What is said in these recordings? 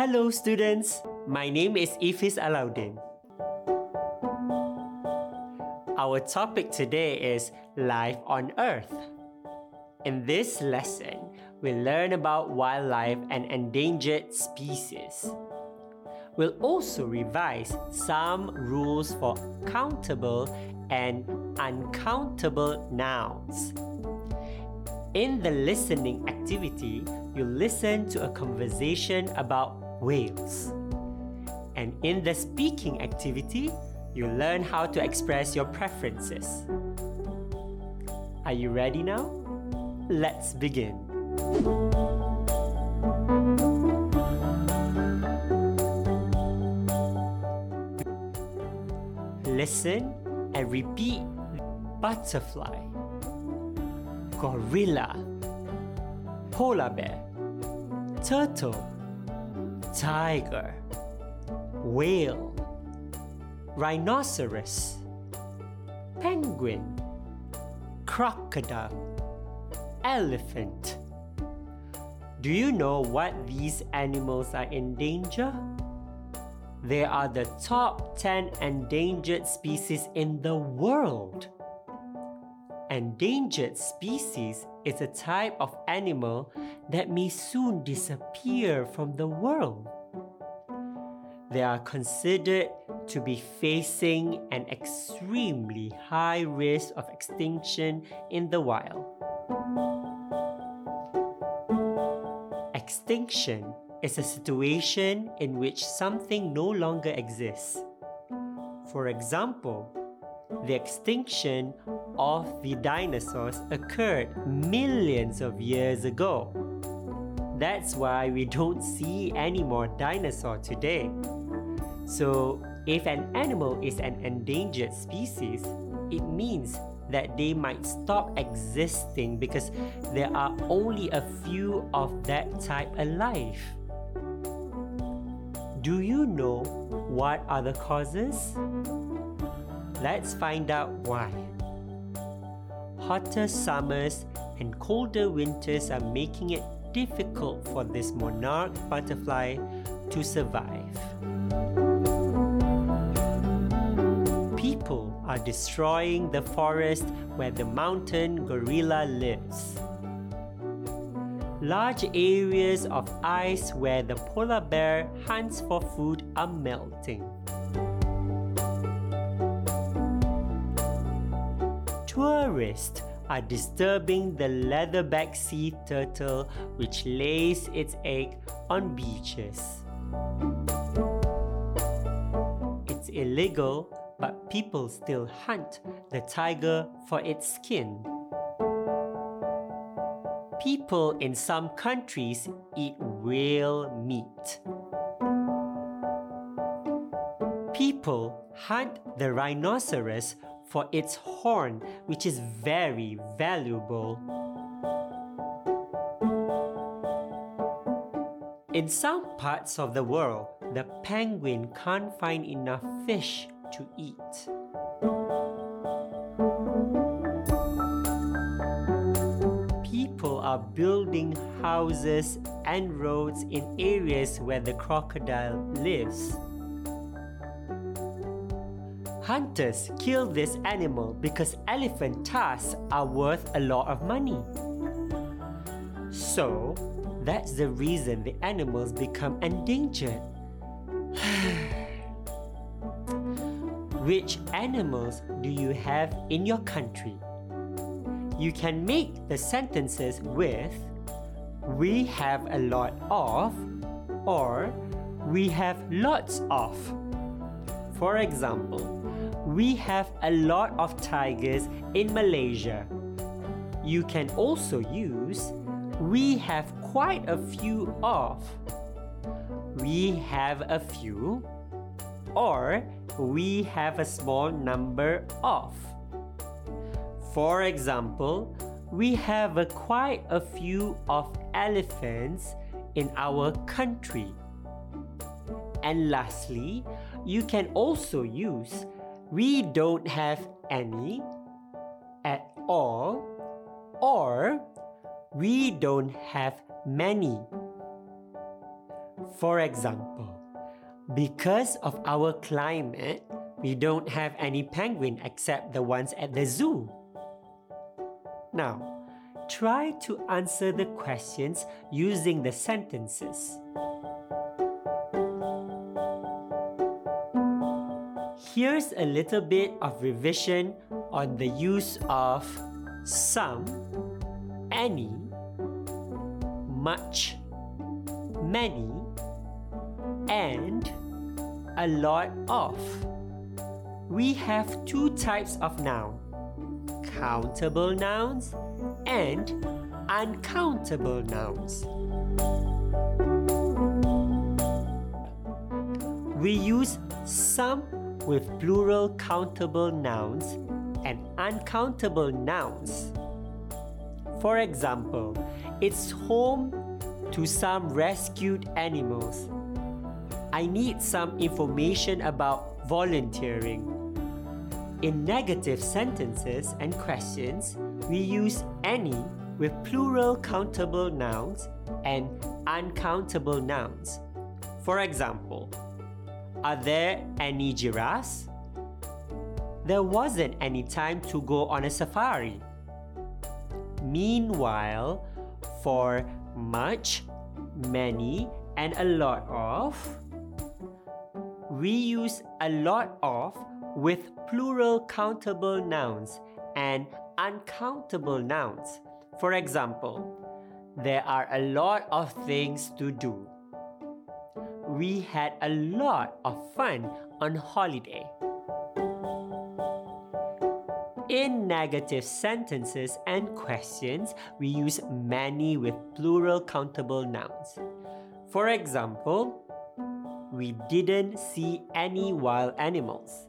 Hello, students. My name is Ifis Alauddin. Our topic today is life on Earth. In this lesson, we learn about wildlife and endangered species. We'll also revise some rules for countable and uncountable nouns. In the listening activity, you listen to a conversation about whales. And in the speaking activity, you learn how to express your preferences. Are you ready now? Let's begin. Listen and repeat butterfly, gorilla, polar bear, turtle, tiger, whale, rhinoceros, penguin, crocodile, elephant. Do you know what these animals are in danger? They are the top 10 endangered species in the world. Endangered species is a type of animal that may soon disappear from the world. They are considered to be facing an extremely high risk of extinction in the wild. Extinction is a situation in which something no longer exists. For example, the extinction of the dinosaurs occurred millions of years ago. That's why we don't see any more dinosaur today. So, if an animal is an endangered species, it means that they might stop existing because there are only a few of that type alive. Do you know what are the causes? Let's find out why. Hotter summers and colder winters are making it difficult for this monarch butterfly to survive. People are destroying the forest where the mountain gorilla lives. Large areas of ice where the polar bear hunts for food are melting. Tourists are disturbing the leatherback sea turtle which lays its egg on beaches. It's illegal, but people still hunt the tiger for its skin. People in some countries eat whale meat. People hunt the rhinoceros for its horn, which is very valuable. In some parts of the world, the penguin can't find enough fish to eat. People are building houses and roads in areas where the crocodile lives. Hunters kill this animal because elephant tusks are worth a lot of money. So, that's the reason the animals become endangered. Which animals do you have in your country? You can make the sentences with We have a lot of or We have lots of. For example, we have a lot of tigers in Malaysia. You can also use We have quite a few of. We have a few or we have a small number of. For example, we have a quite a few of elephants in our country. And lastly, you can also use we don't have any at all or we don't have many. For example, because of our climate, we don't have any penguin except the ones at the zoo. Now, try to answer the questions using the sentences. Here's a little bit of revision on the use of some, any, much, many, and a lot of. We have two types of noun countable nouns and uncountable nouns. We use some with plural countable nouns and uncountable nouns. For example, it's home to some rescued animals. I need some information about volunteering. In negative sentences and questions, we use any with plural countable nouns and uncountable nouns. For example, are there any giraffes? There wasn't any time to go on a safari. Meanwhile, for much, many, and a lot of, we use a lot of with plural countable nouns and uncountable nouns. For example, there are a lot of things to do we had a lot of fun on holiday. In negative sentences and questions, we use many with plural countable nouns. For example, we didn't see any wild animals.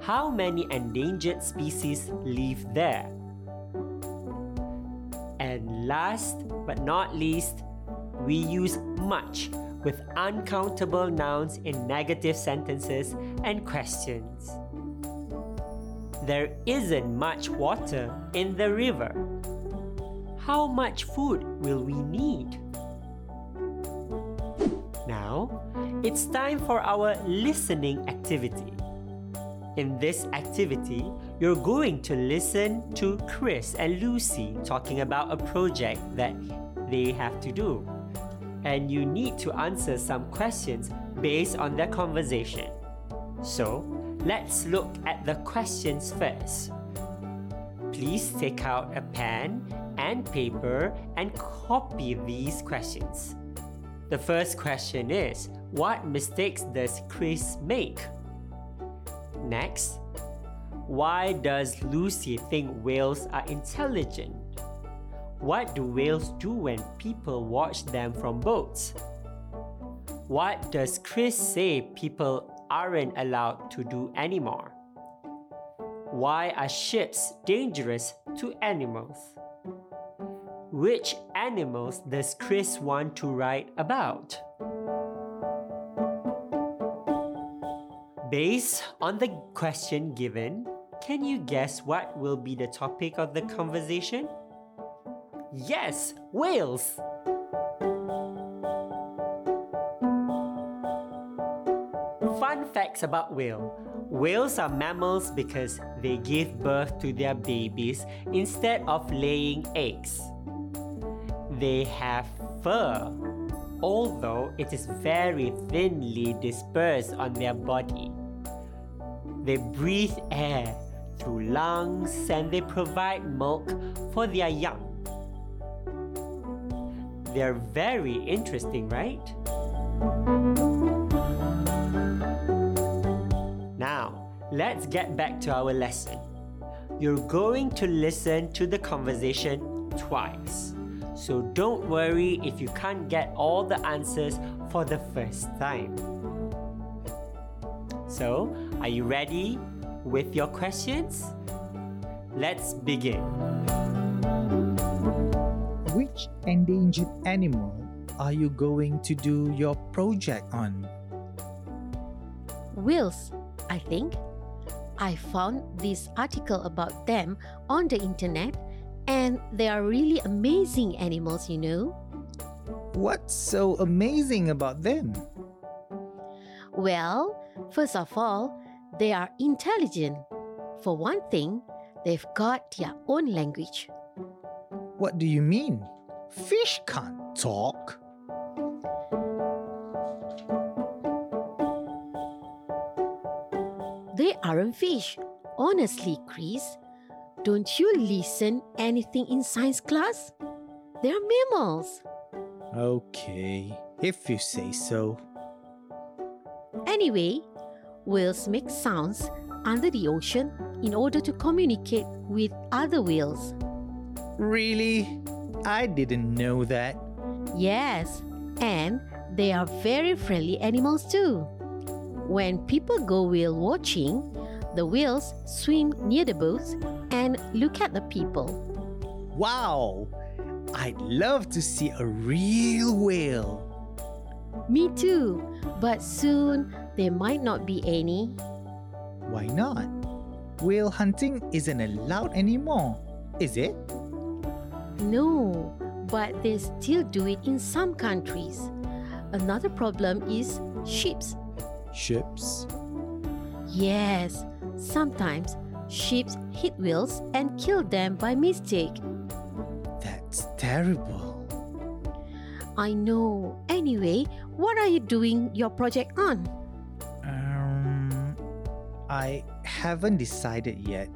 How many endangered species live there? And last but not least, we use much with uncountable nouns in negative sentences and questions. There isn't much water in the river. How much food will we need? Now, it's time for our listening activity. In this activity, you're going to listen to Chris and Lucy talking about a project that they have to do and you need to answer some questions based on their conversation. So, let's look at the questions first. Please take out a pen and paper and copy these questions. The first question is What mistakes does Chris make? Next, why does Lucy think whales are intelligent? What do whales do when people watch them from boats? What does Chris say people aren't allowed to do anymore? Why are ships dangerous to animals? Which animals does Chris want to write about? Based on the question given, can you guess what will be the topic of the conversation? Yes, whales! Fun facts about whale. Whales are mammals because they give birth to their babies instead of laying eggs. They have fur, although it is very thinly dispersed on their body. They breathe air through lungs and they provide milk for their young. They're very interesting, right? Now, let's get back to our lesson. You're going to listen to the conversation twice. So don't worry if you can't get all the answers for the first time. So, are you ready with your questions? Let's begin. Which endangered animal are you going to do your project on? Whales, I think. I found this article about them on the internet and they are really amazing animals, you know. What's so amazing about them? Well, first of all, they are intelligent. For one thing, they've got their own language. What do you mean? Fish can't talk. They aren't fish. Honestly, Chris, don't you listen anything in science class? They're mammals. Okay, if you say so. Anyway, whales make sounds under the ocean in order to communicate with other whales. Really? I didn't know that. Yes, and they are very friendly animals too. When people go whale watching, the whales swim near the boats and look at the people. Wow! I'd love to see a real whale. Me too, but soon there might not be any. Why not? Whale hunting isn't allowed anymore, is it? No, but they still do it in some countries. Another problem is ships. Ships? Yes, sometimes ships hit whales and kill them by mistake. That's terrible. I know. Anyway, what are you doing your project on? Um, I haven't decided yet.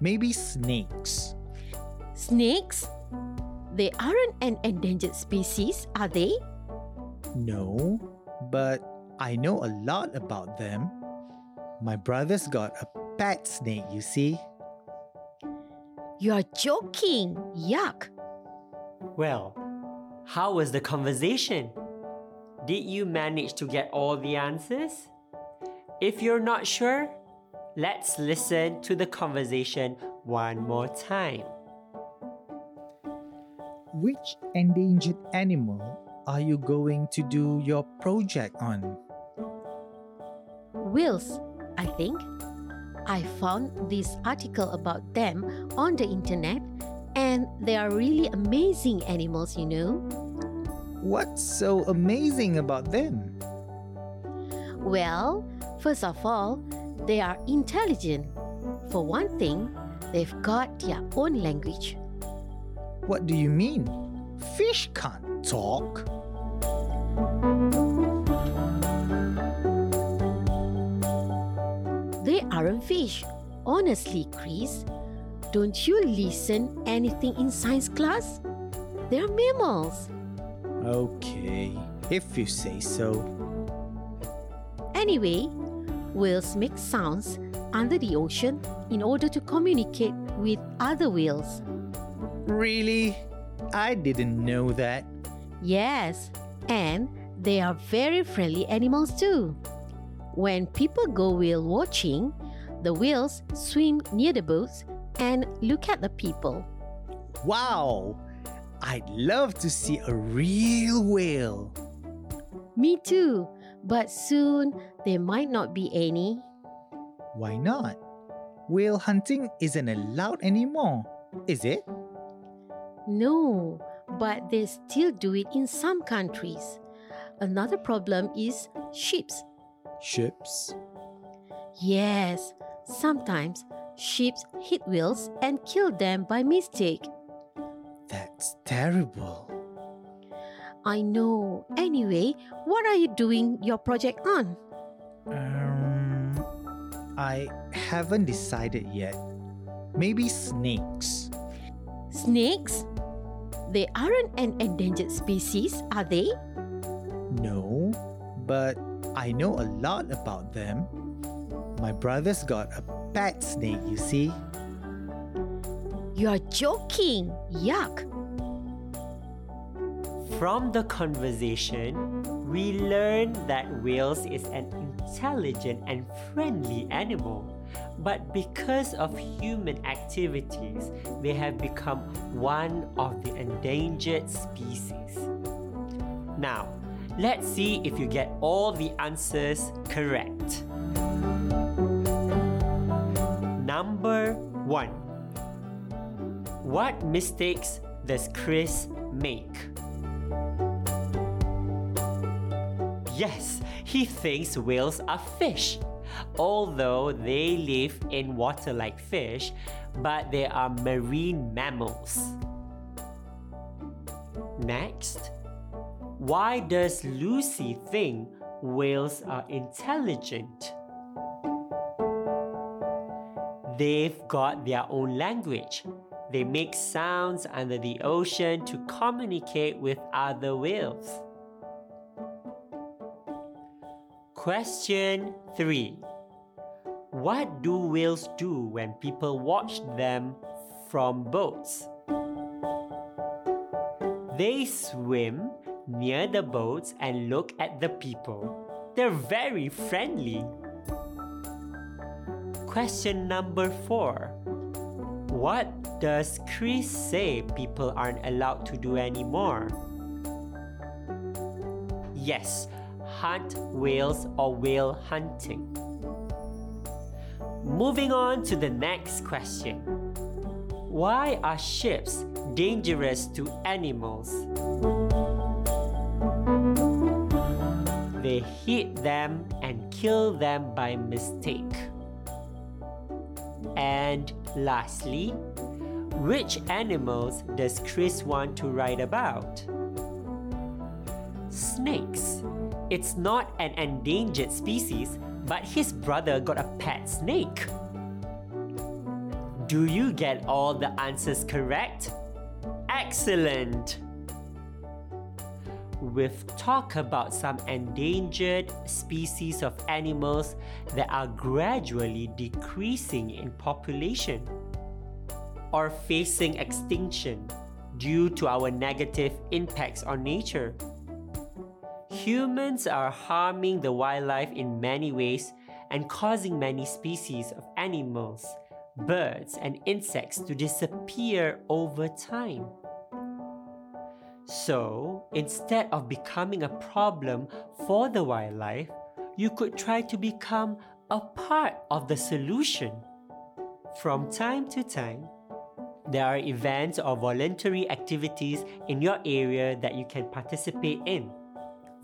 Maybe snakes. Snakes? They aren't an endangered species, are they? No, but I know a lot about them. My brother's got a pet snake, you see. You're joking. Yuck. Well, how was the conversation? Did you manage to get all the answers? If you're not sure, let's listen to the conversation one more time. Which endangered animal are you going to do your project on? Whales, I think. I found this article about them on the internet and they are really amazing animals, you know. What's so amazing about them? Well, first of all, they are intelligent. For one thing, they've got their own language. What do you mean? Fish can't talk. They aren't fish. Honestly, Chris, don't you listen anything in science class? They're mammals. Okay, if you say so. Anyway, whales make sounds under the ocean in order to communicate with other whales. Really? I didn't know that. Yes, and they are very friendly animals too. When people go whale watching, the whales swim near the boats and look at the people. Wow! I'd love to see a real whale. Me too, but soon there might not be any. Why not? Whale hunting isn't allowed anymore, is it? No, but they still do it in some countries. Another problem is ships. Ships? Yes, sometimes ships hit whales and kill them by mistake. That's terrible. I know. Anyway, what are you doing your project on? Um, I haven't decided yet. Maybe snakes. Snakes? They aren't an endangered species, are they? No, but I know a lot about them. My brother's got a pet snake, you see. You're joking. Yuck. From the conversation, we learned that whales is an intelligent and friendly animal. But because of human activities, they have become one of the endangered species. Now, let's see if you get all the answers correct. Number 1 What mistakes does Chris make? Yes, he thinks whales are fish. Although they live in water like fish, but they are marine mammals. Next, why does Lucy think whales are intelligent? They've got their own language. They make sounds under the ocean to communicate with other whales. Question 3 What do whales do when people watch them from boats? They swim near the boats and look at the people. They're very friendly. Question number 4 What does Chris say people aren't allowed to do anymore? Yes, hunt whales or whale hunting. Moving on to the next question Why are ships dangerous to animals? They hit them and kill them by mistake. And lastly, which animals does Chris want to write about? Snakes. It's not an endangered species, but his brother got a pet snake. Do you get all the answers correct? Excellent! We've talked about some endangered species of animals that are gradually decreasing in population or facing extinction due to our negative impacts on nature. Humans are harming the wildlife in many ways and causing many species of animals, birds, and insects to disappear over time. So, instead of becoming a problem for the wildlife, you could try to become a part of the solution. From time to time, there are events or voluntary activities in your area that you can participate in.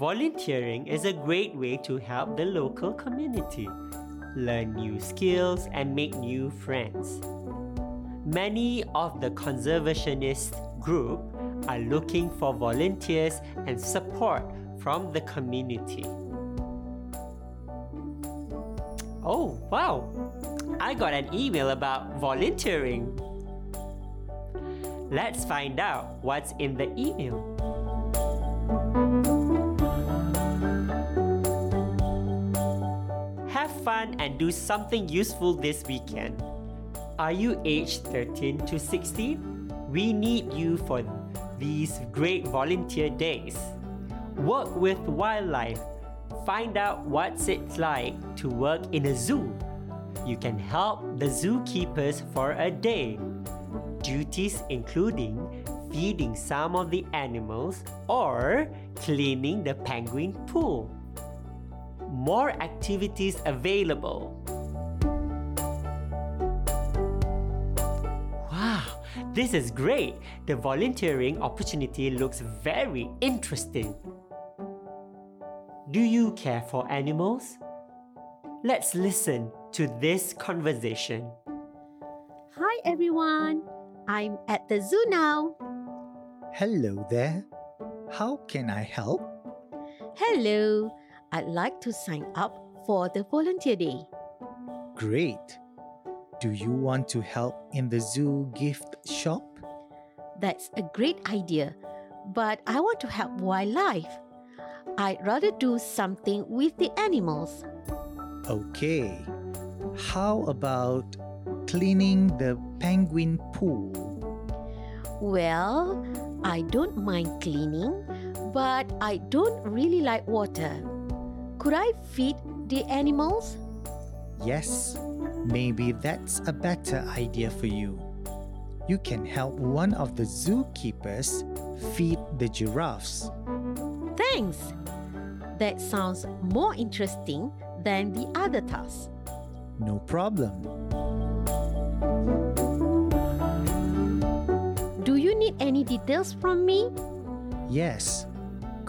Volunteering is a great way to help the local community, learn new skills, and make new friends. Many of the conservationist group are looking for volunteers and support from the community. Oh, wow! I got an email about volunteering. Let's find out what's in the email. Fun and do something useful this weekend. Are you aged 13 to 16? We need you for these great volunteer days. Work with wildlife. Find out what's it like to work in a zoo. You can help the zookeepers for a day. Duties including feeding some of the animals or cleaning the penguin pool. More activities available. Wow, this is great. The volunteering opportunity looks very interesting. Do you care for animals? Let's listen to this conversation. Hi everyone, I'm at the zoo now. Hello there. How can I help? Hello, I'd like to sign up for the volunteer day. Great. Do you want to help in the zoo gift shop? That's a great idea, but I want to help wildlife. I'd rather do something with the animals. Okay. How about cleaning the penguin pool? Well, I don't mind cleaning, but I don't really like water. Could I feed the animals? Yes, maybe that's a better idea for you. You can help one of the zookeepers feed the giraffes. Thanks. That sounds more interesting than the other task. No problem. Do you need any details from me? Yes.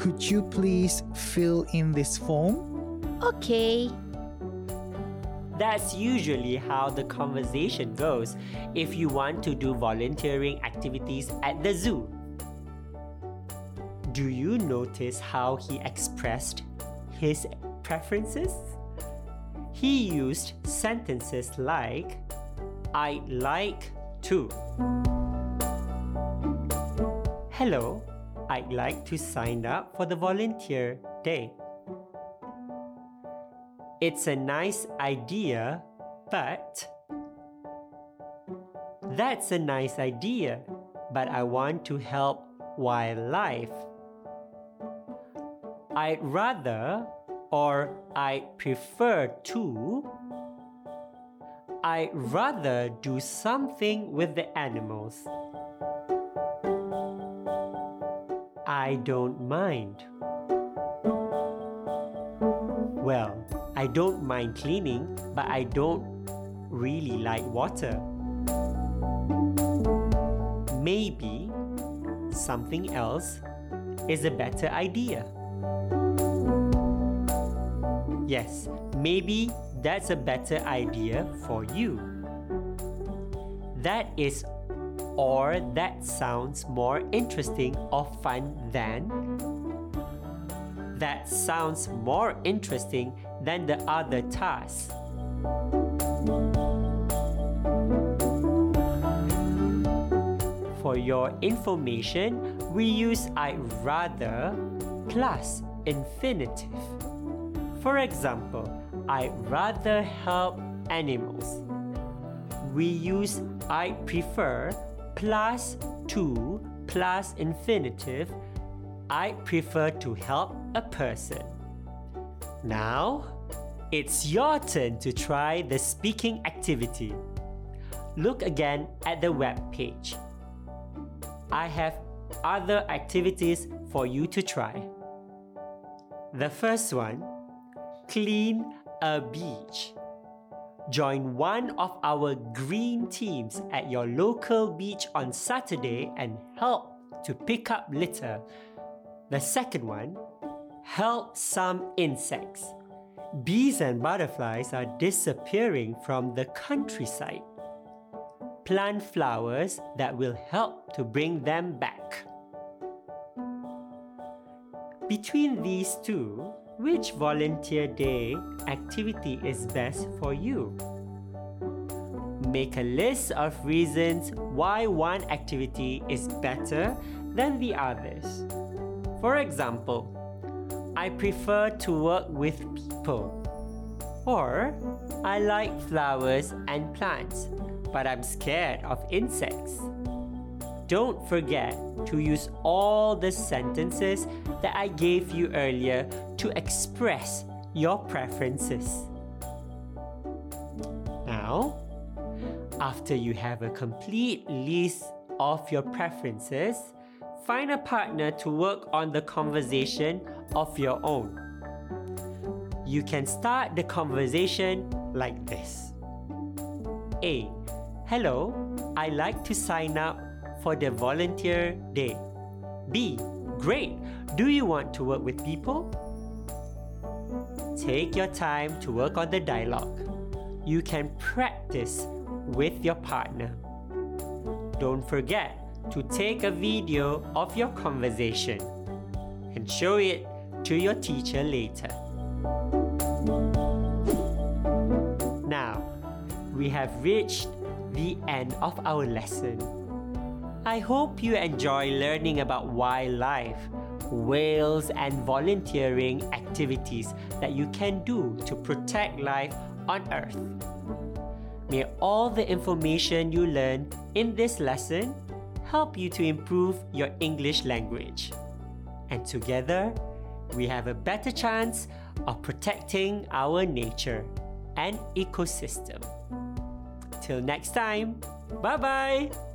Could you please fill in this form? Okay. That's usually how the conversation goes if you want to do volunteering activities at the zoo. Do you notice how he expressed his preferences? He used sentences like, I'd like to. Hello, I'd like to sign up for the volunteer day. It's a nice idea, but. That's a nice idea, but I want to help wildlife. I'd rather or I prefer to. I'd rather do something with the animals. I don't mind. Well, I don't mind cleaning, but I don't really like water. Maybe something else is a better idea. Yes, maybe that's a better idea for you. That is or that sounds more interesting or fun than that sounds more interesting than the other tasks. For your information, we use I'd rather plus infinitive. For example, I'd rather help animals. We use I prefer plus to plus infinitive. I prefer to help a person. Now, it's your turn to try the speaking activity. Look again at the web page. I have other activities for you to try. The first one clean a beach. Join one of our green teams at your local beach on Saturday and help to pick up litter. The second one help some insects. Bees and butterflies are disappearing from the countryside. Plant flowers that will help to bring them back. Between these two, which volunteer day activity is best for you? Make a list of reasons why one activity is better than the others. For example, I prefer to work with people. Or, I like flowers and plants, but I'm scared of insects. Don't forget to use all the sentences that I gave you earlier to express your preferences. Now, after you have a complete list of your preferences, find a partner to work on the conversation of your own. You can start the conversation like this A. Hello, I like to sign up for the volunteer day. B. Great, do you want to work with people? Take your time to work on the dialogue. You can practice with your partner. Don't forget to take a video of your conversation and show it to your teacher later. Now, we have reached the end of our lesson. I hope you enjoy learning about wildlife, whales, and volunteering activities that you can do to protect life on Earth. May all the information you learn in this lesson help you to improve your English language. And together, we have a better chance of protecting our nature and ecosystem. Till next time, bye bye!